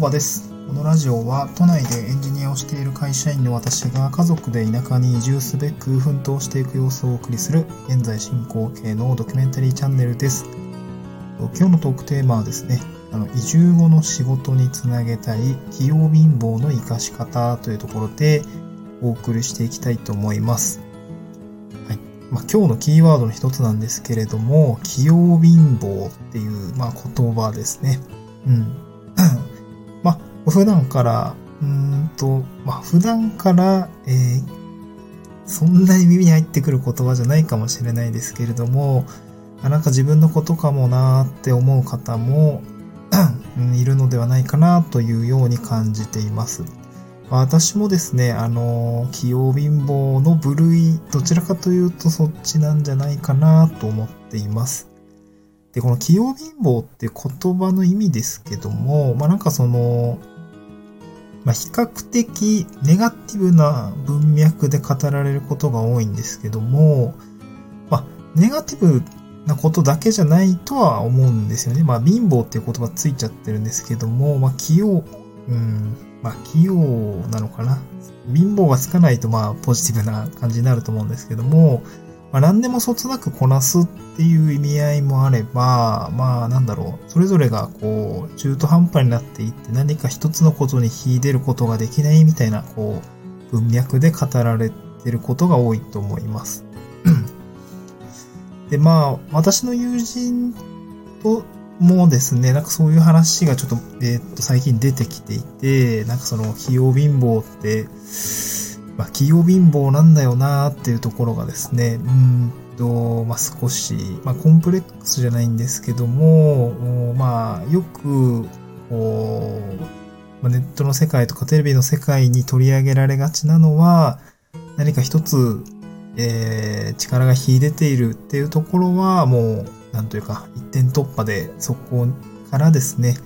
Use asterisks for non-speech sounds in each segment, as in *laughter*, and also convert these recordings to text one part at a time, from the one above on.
場です。このラジオは都内でエンジニアをしている会社員の私が家族で田舎に移住すべく奮闘していく様子をお送りする現在進行形のドキュメンタリーチャンネルです。今日のトークテーマはですね、あの移住後の仕事につなげたい器用貧乏の活かし方というところでお送りしていきたいと思います。はい。まあ、今日のキーワードの一つなんですけれども、器用貧乏っていう、まあ、言葉ですね。うん。普段から、うんと、まあ、普段から、えーそんなに耳に入ってくる言葉じゃないかもしれないですけれども、あなんか自分のことかもなーって思う方も、いるのではないかなというように感じています。私もですね、あの、器用貧乏の部類、どちらかというとそっちなんじゃないかなと思っています。で、この器用貧乏って言葉の意味ですけども、まあなんかその、まあ比較的ネガティブな文脈で語られることが多いんですけども、まあネガティブなことだけじゃないとは思うんですよね。まあ貧乏っていう言葉ついちゃってるんですけども、まあ器用、うん、まあ器用なのかな。貧乏がつかないとまあポジティブな感じになると思うんですけども、まあ何でもそつなくこなすっていう意味合いもあれば、まあなんだろう、それぞれがこう中途半端になっていって何か一つのことに秀でることができないみたいなこう文脈で語られてることが多いと思います。で、まあ私の友人ともですね、なんかそういう話がちょっと、えーっと、最近出てきていて、なんかその、器用貧乏って、まあ、器用貧乏なんだよなーっていうところがですね、うんと、まあ、少し、まあ、コンプレックスじゃないんですけども、まあ、よく、こう、ま、ネットの世界とかテレビの世界に取り上げられがちなのは、何か一つ、えー力が秀でているっていうところは、もう、なんというか、一点突破で、そこからですね、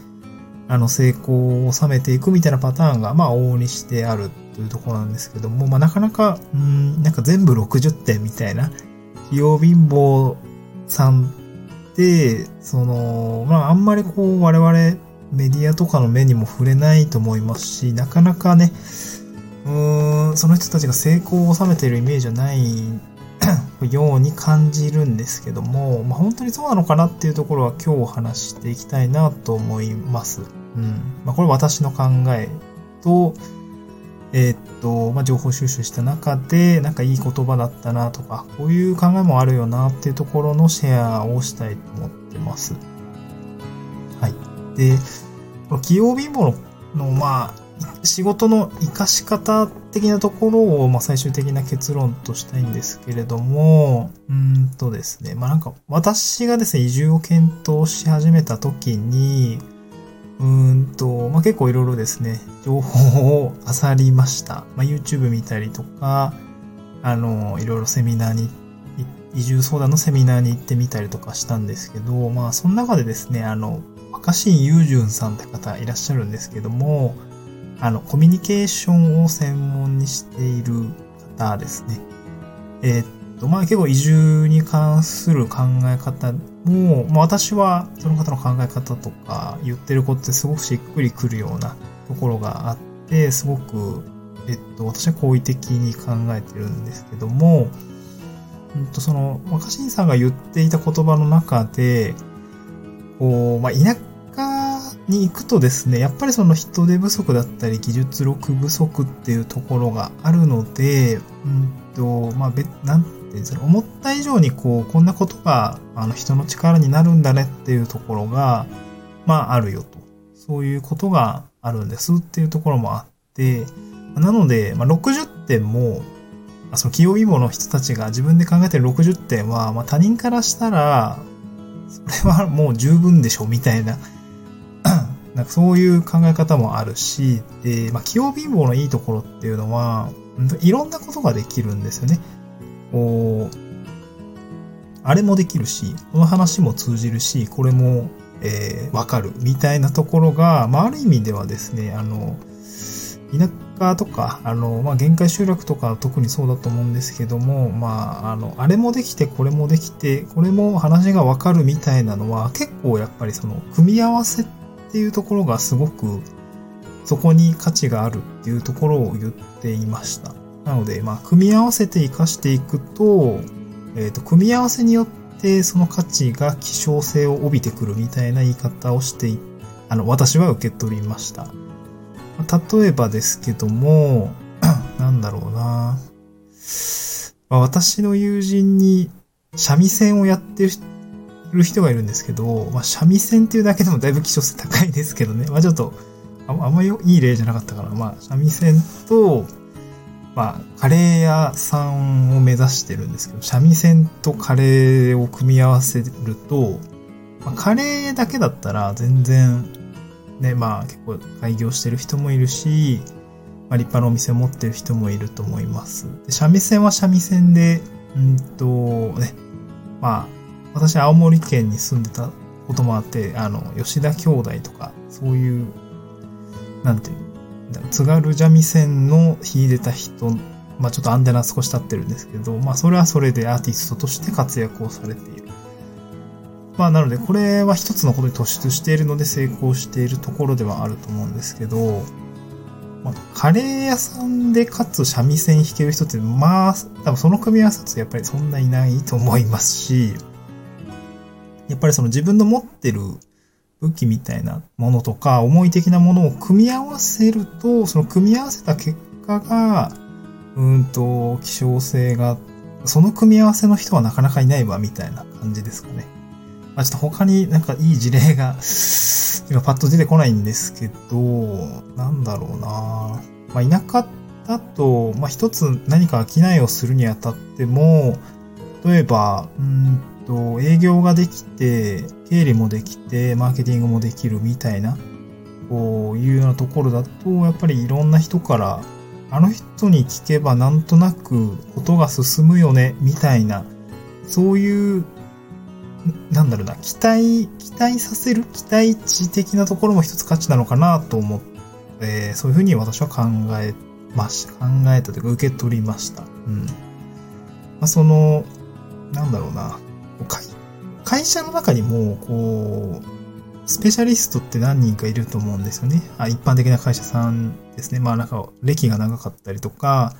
あの、成功を収めていくみたいなパターンが、まあ、往々にしてあるというところなんですけども、まあ、なかなか、うん、なんか全部60点みたいな、器用貧乏さんって、その、まあ、あんまりこう、我々、メディアとかの目にも触れないと思いますし、なかなかね、うーん、その人たちが成功を収めているイメージはない *clears throat* ように感じるんですけども、まあ、本当にそうなのかなっていうところは今日お話ししていきたいなと思います。うん。まあ、これ私の考えと、えーっと、まあ、情報収集した中で、なんかいい言葉だったなとか、こういう考えもあるよなっていうところのシェアをしたいと思ってます。はい。で、この器用貧乏の、まあ、仕事の活かし方的なところを、まあ、最終的な結論としたいんですけれども、うんとですね、まあなんか私がですね、移住を検討し始めた時に、うんと、まあ結構いろいろですね、情報を漁りました。まあ YouTube 見たりとか、あの、いろいろセミナーに、移住相談のセミナーに行ってみたりとかしたんですけど、まあその中でですね、あの、若新雄純さんって方いらっしゃるんですけども、あの、コミュニケーションを専門にしている方ですね。えー、まあ結構移住に関する考え方も、まあ私はその方の考え方とか言ってることってすごくしっくりくるようなところがあって、すごく、えっと、私は好意的に考えてるんですけども、うんと、その、若新さんが言っていた言葉の中で、こう、まあ、田舎に行くとですね、やっぱりその人手不足だったり技術力不足っていうところがあるので、うんと、まあ、べ、なんていうんですかね、思った以上にこう、こんなことが、あの、人の力になるんだねっていうところが、まあ、あるよと。そういうことがあるんですっていうところもあって、なので、まあ、60点も、あその器用貧乏の人たちが自分で考えてる60点は、まあ、他人からしたら、それはもう十分でしょみたいな *clears throat* なんかそういう考え方もあるし、で、まあ、器用貧乏のいいところっていうのは、いろんなことができるんですよね。こう、あれもできるし、この話も通じるし、これも、えーわかるみたいなところが、まあ、ある意味ではですね、あの、田舎とか、あの、まあ、限界集落とか特にそうだと思うんですけども、まあ、あの、あれもできて、これもできて、これも話がわかるみたいなのは、結構やっぱりその、組み合わせっていうところがすごく、そこに価値があるっていうところを言っていました。なので、まあ、組み合わせて活かしていくと、えっ、ー、と、組み合わせによってその価値が希少性を帯びてくるみたいな言い方をして、あの、私は受け取りました。例えばですけども、*clears throat* なんだろうな。まあ、私の友人に三味線をやってる人がいるんですけど、まあ、三味線っていうだけでもだいぶ希少性高いですけどね。まあちょっと、ああんまりいい例じゃなかったから、まあ三味線と、まあカレー屋さんを目指してるんですけど、三味線とカレーを組み合わせると、まあ、カレーだけだったら全然、ね、まあ結構開業してる人もいるし、まあ、立派なお店を持ってる人もいると思います。で三味線は三味線で、うんと、ね、まあ、私青森県に住んでたこともあって、あの、吉田兄弟とか、そういう、なんていう津軽三味線の弾いてた人、まあちょっとアンテナ少し立ってるんですけど、まあそれはそれでアーティストとして活躍をされている。まあなのでこれは一つのことに突出しているので成功しているところではあると思うんですけど、まあ、カレー屋さんでかつ三味線弾ける人って、まあ、多分その組み合わせってやっぱりそんないないと思いますし、やっぱりその自分の持ってる武器みたいなものとか、思い的なものを組み合わせると、その組み合わせた結果が、うんと、希少性が、その組み合わせの人はなかなかいないわ、みたいな感じですかね。まあ、ちょっと他になんかいい事例が *laughs* 今パッと出てこないんですけど、なんだろうなまあ、田舎だと、まあ、一つ何か商いをするにあたっても、例えば、うんと、営業ができて、経理もできて、マーケティングもできるみたいな、こういうようなところだと、やっぱりいろんな人から、あの人に聞けばなんとなくことが進むよね、みたいな、そういうなんだろうな、期待、期待させる期待値的なところも一つ価値なのかなと思って、そういうふうに私は考えました。考えたというか受け取りました。うん。まあ、その、なんだろうな、会社の中にも、こう、スペシャリストって何人かいると思うんですよね。あ一般的な会社さんですね。まあなんか、歴が長かったりとか、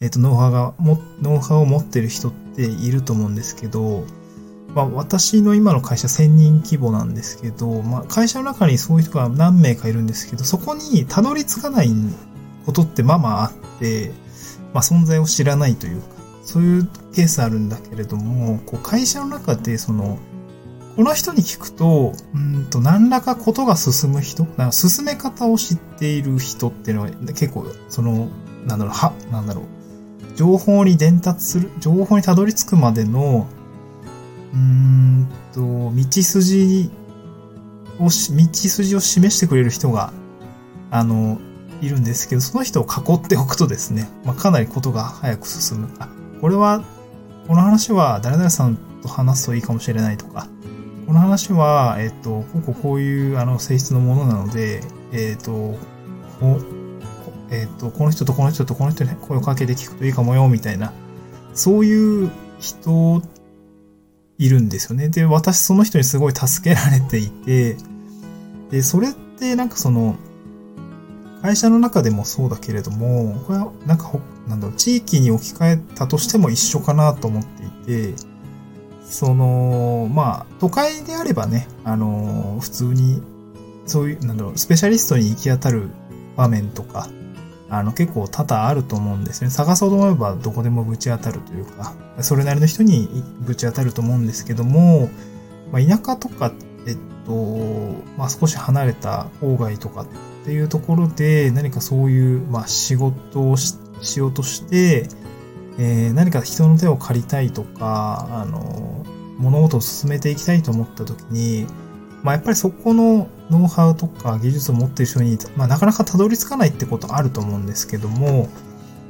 えっ、ー、と、ノウハウが、も、ノウハウを持ってる人っていると思うんですけど、まあ、私の今の会社1000人規模なんですけど、まあ、会社の中にそういう人が何名かいるんですけど、そこにたどり着かないことってまあまああって、まあ、存在を知らないというか、そういうケースあるんだけれども、こう会社の中で、その、この人に聞くと、うんと、何らかことが進む人、なんか進め方を知っている人っていうのは結構、その、なんだろう、は、なんだろう、情報に伝達する、情報にたどり着くまでのうんと、道筋を、道筋を示してくれる人が、あの、いるんですけど、その人を囲っておくとですね、まあ、かなりことが早く進む。あ、これは、この話は誰々さんと話すといいかもしれないとか、この話は、えっ、と、こここういうあの性質のものなので、えっ、と、こえっ、と、この人とこの人とこの人に声をかけて聞くといいかもよ、みたいな、そういう人いるんですよね。で、私その人にすごい助けられていて、で、それってなんかその、会社の中でもそうだけれども、これはなんか、なんだろう、地域に置き換えたとしても一緒かなと思っていて、その、まあ、都会であればね、あの、普通に、そういう、なんだろう、スペシャリストに行き当たる場面とか、あの、結構多々あると思うんですね。探そうと思えばどこでもぶち当たるというか、それなりの人にぶち当たると思うんですけども、まあ、田舎とか、えっと、まあ、少し離れた郊外とかっていうところで何かそういう、まあ、仕事をししようとして、えー、何か人の手を借りたいとか、あの、物事を進めていきたいと思った時に、まあ、やっぱりそこのノウハウとか技術を持っている人に、まあ、なかなかたどり着かないってことあると思うんですけども、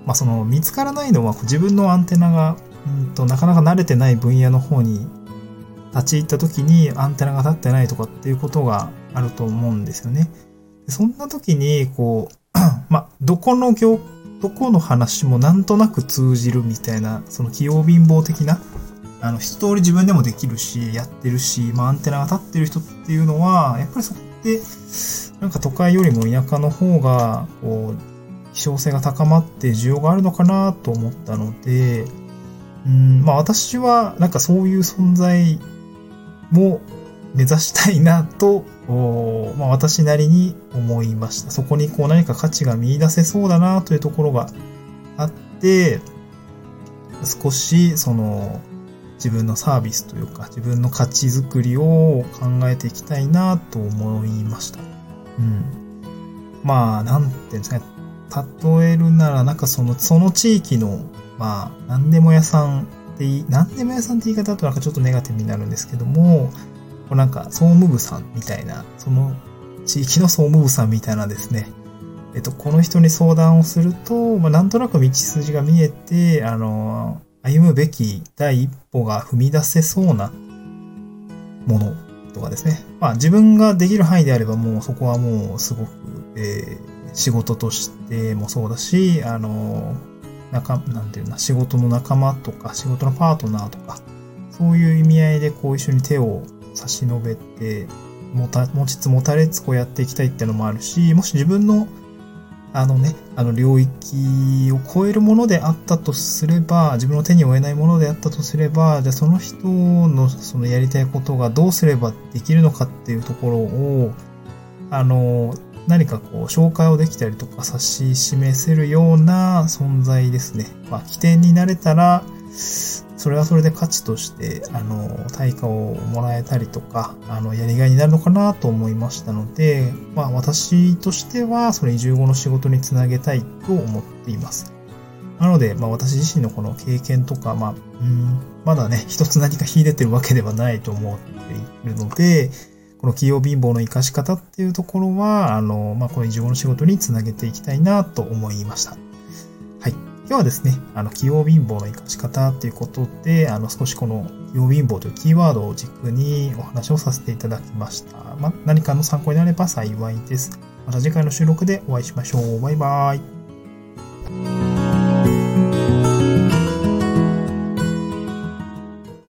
まあ、その見つからないのは自分のアンテナが、うんとなかなか慣れてない分野の方に立ち入った時にアンテナが立ってないとかっていうことがあると思うんですよね。そんな時に、こう、*clears throat* まあ、どこの業、どこの話もなんとなく通じるみたいな、その器用貧乏的なあの、一通り自分でもできるし、やってるし、まあ、アンテナが立ってる人っていうのは、やっぱりそこって、なんか都会よりも田舎の方が、こう、希少性が高まって需要があるのかなと思ったので、うん、まあ私はなんかそういう存在も目指したいなと、まあ私なりに思いました。そこにこう何か価値が見出せそうだなというところがあって、少しその自分のサービスというか自分の価値づくりを考えていきたいなと思いました。うん。まあ、なんていうんですかね。例えるなら、なんかその、その地域の、まあ、何でも屋さんって、何でも屋さんって言い方だとなんかちょっとネガティブになるんですけども、うなんか総務部さんみたいな、その地域の総務部さんみたいなですね、えっと、この人に相談をすると、まあ、なんとなく道筋が見えて、あの、歩むべき第一歩が踏み出せそうなものとかですね。まあ自分ができる範囲であればもうそこはもうすごく、えー仕事としてもそうだし、あの、仲、なんていうの、仕事の仲間とか、仕事のパートナーとか、そういう意味合いでこう一緒に手を差し伸べて、もた、持ちつ持たれつこうやっていきたいってのもあるし、もし自分のあのね、あの領域を超えるものであったとすれば、自分の手に負えないものであったとすれば、じゃあその人のそのやりたいことがどうすればできるのかっていうところを、あの、何かこう紹介をできたりとか指し示せるような存在ですね。まあ起点になれたら、それはそれで価値として、あの、対価をもらえたりとか、あの、やりがいになるのかなと思いましたので、まあ私としては、それ移住後の仕事につなげたいと思っています。なので、まあ私自身のこの経験とか、まあ、うん、まだね、一つ何か秀でてるわけではないと思っているので、この企業貧乏の活かし方っていうところは、あの、まあこの移住後の仕事につなげていきたいなと思いました。はい。今日はですね、あの、器用貧乏の生かし方っていうことで、あの、少しこの器用貧乏というキーワードを軸にお話をさせていただきました。まあ、何かの参考になれば幸いです。また次回の収録でお会いしましょう。バイバーイ。